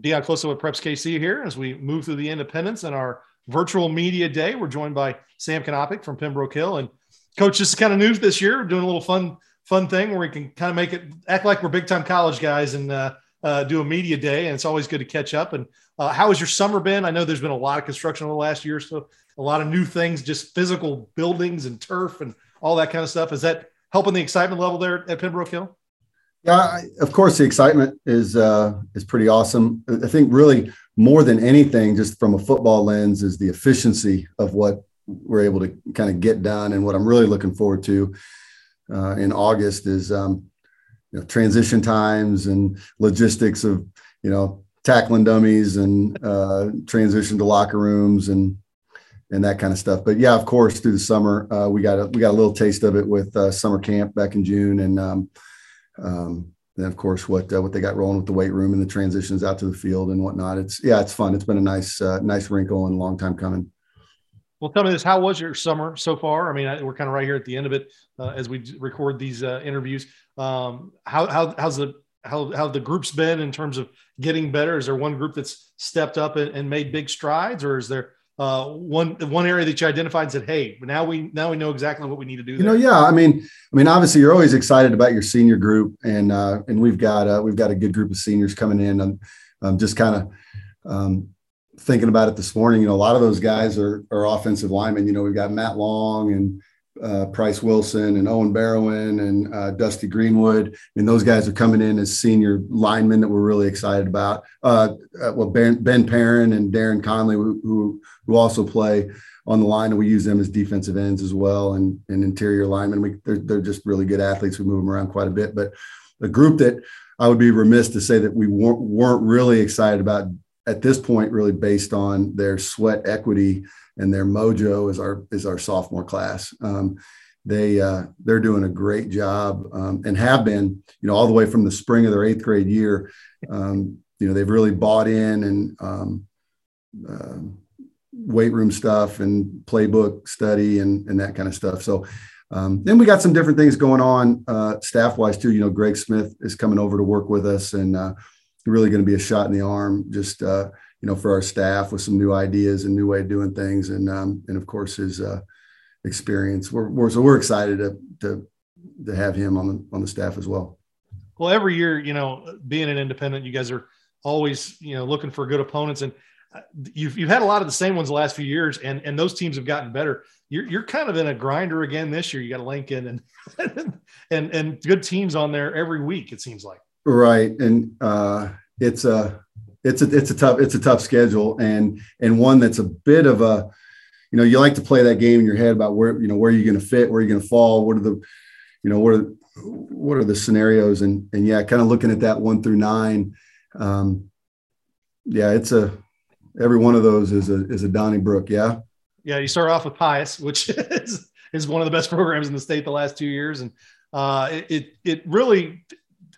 Dion Closo with Preps KC here as we move through the independence and our virtual media day. We're joined by Sam Kanopic from Pembroke Hill. And coach, this is kind of news this year. We're doing a little fun, fun thing where we can kind of make it act like we're big time college guys and uh, uh, do a media day. And it's always good to catch up. And uh, how has your summer been? I know there's been a lot of construction over the last year, so a lot of new things, just physical buildings and turf and all that kind of stuff. Is that helping the excitement level there at Pembroke Hill? Yeah, of course, the excitement is uh, is pretty awesome. I think really more than anything, just from a football lens, is the efficiency of what we're able to kind of get done. And what I'm really looking forward to uh, in August is um, you know, transition times and logistics of you know tackling dummies and uh, transition to locker rooms and and that kind of stuff. But yeah, of course, through the summer, uh, we got a, we got a little taste of it with uh, summer camp back in June, and um, um, then of course what uh, what they got rolling with the weight room and the transitions out to the field and whatnot. It's yeah, it's fun. It's been a nice uh, nice wrinkle and a long time coming. Well, tell me this: How was your summer so far? I mean, I, we're kind of right here at the end of it uh, as we record these uh, interviews. Um, how, how how's the how how the groups been in terms of getting better? Is there one group that's stepped up and, and made big strides, or is there uh, one one area that you identified and said, "Hey, now we now we know exactly what we need to do." You know, yeah. I mean, I mean, obviously, you're always excited about your senior group, and uh, and we've got uh, we've got a good group of seniors coming in, I'm just kind of um, thinking about it this morning. You know, a lot of those guys are are offensive linemen. You know, we've got Matt Long and uh, Price Wilson and Owen Barrowan and uh, Dusty Greenwood. Mean, those guys are coming in as senior linemen that we're really excited about. Uh, uh well, Ben, ben Perrin and Darren Conley, who, who also play on the line, and we use them as defensive ends as well and, and interior linemen. We, they're, they're just really good athletes. We move them around quite a bit. But a group that I would be remiss to say that we weren't, weren't really excited about at this point, really based on their sweat equity and their mojo is our is our sophomore class. Um, they uh, they're doing a great job um, and have been, you know, all the way from the spring of their eighth grade year. Um, you know, they've really bought in and uh, weight room stuff and playbook study and and that kind of stuff. So. Um, then we got some different things going on uh, staff wise too. You know, Greg Smith is coming over to work with us and uh, really going to be a shot in the arm. Just uh, you know, for our staff with some new ideas and new way of doing things, and um, and of course his uh, experience. We're, we're so we're excited to to to have him on the on the staff as well. Well, every year, you know, being an independent, you guys are always you know looking for good opponents, and uh, you've you've had a lot of the same ones the last few years, and and those teams have gotten better. You're you're kind of in a grinder again this year. You got Lincoln and and and good teams on there every week. It seems like right, and uh, it's a it's a it's a tough it's a tough schedule and and one that's a bit of a you know you like to play that game in your head about where you know where are you're going to fit where are you're going to fall what are the you know what are what are the scenarios? And and yeah kind of looking at that one through nine um yeah it's a every one of those is a is a donnybrook yeah. Yeah you start off with pius which is is one of the best programs in the state the last two years. And uh it it, it really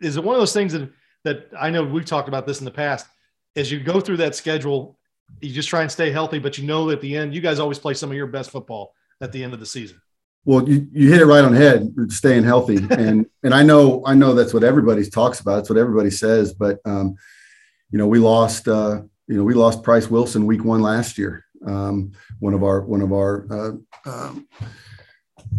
is one of those things that that i know we've talked about this in the past as you go through that schedule, you just try and stay healthy, but you know at the end, you guys always play some of your best football at the end of the season. Well, you, you hit it right on the head, staying healthy. And and I know I know that's what everybody talks about. It's what everybody says. But um, you know, we lost uh, you know, we lost Price Wilson week one last year. Um, one of our one of our uh, um,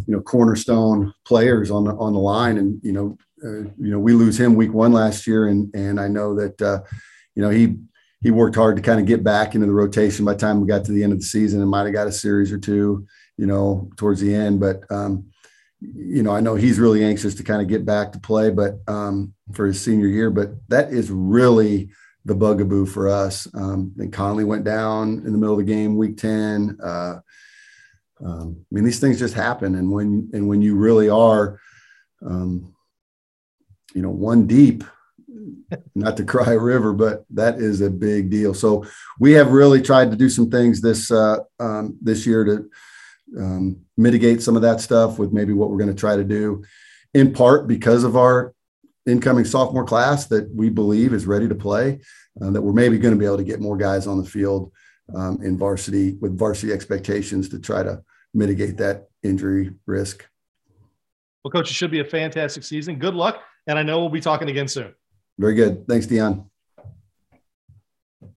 you know cornerstone players on the on the line, and you know uh, you know we lose him week one last year, and and I know that uh, you know, he he worked hard to kind of get back into the rotation. By the time we got to the end of the season, and might have got a series or two, you know, towards the end. But um, you know, I know he's really anxious to kind of get back to play, but um, for his senior year. But that is really the bugaboo for us. Um, and Conley went down in the middle of the game, week ten. Uh, um, I mean, these things just happen, and when and when you really are, um, you know, one deep not to cry a river, but that is a big deal. So we have really tried to do some things this uh, um, this year to um, mitigate some of that stuff with maybe what we're going to try to do, in part because of our incoming sophomore class that we believe is ready to play, uh, that we're maybe going to be able to get more guys on the field um, in varsity with varsity expectations to try to mitigate that injury risk. Well, coach, it should be a fantastic season. Good luck. And I know we'll be talking again soon. Very good. Thanks, Dion.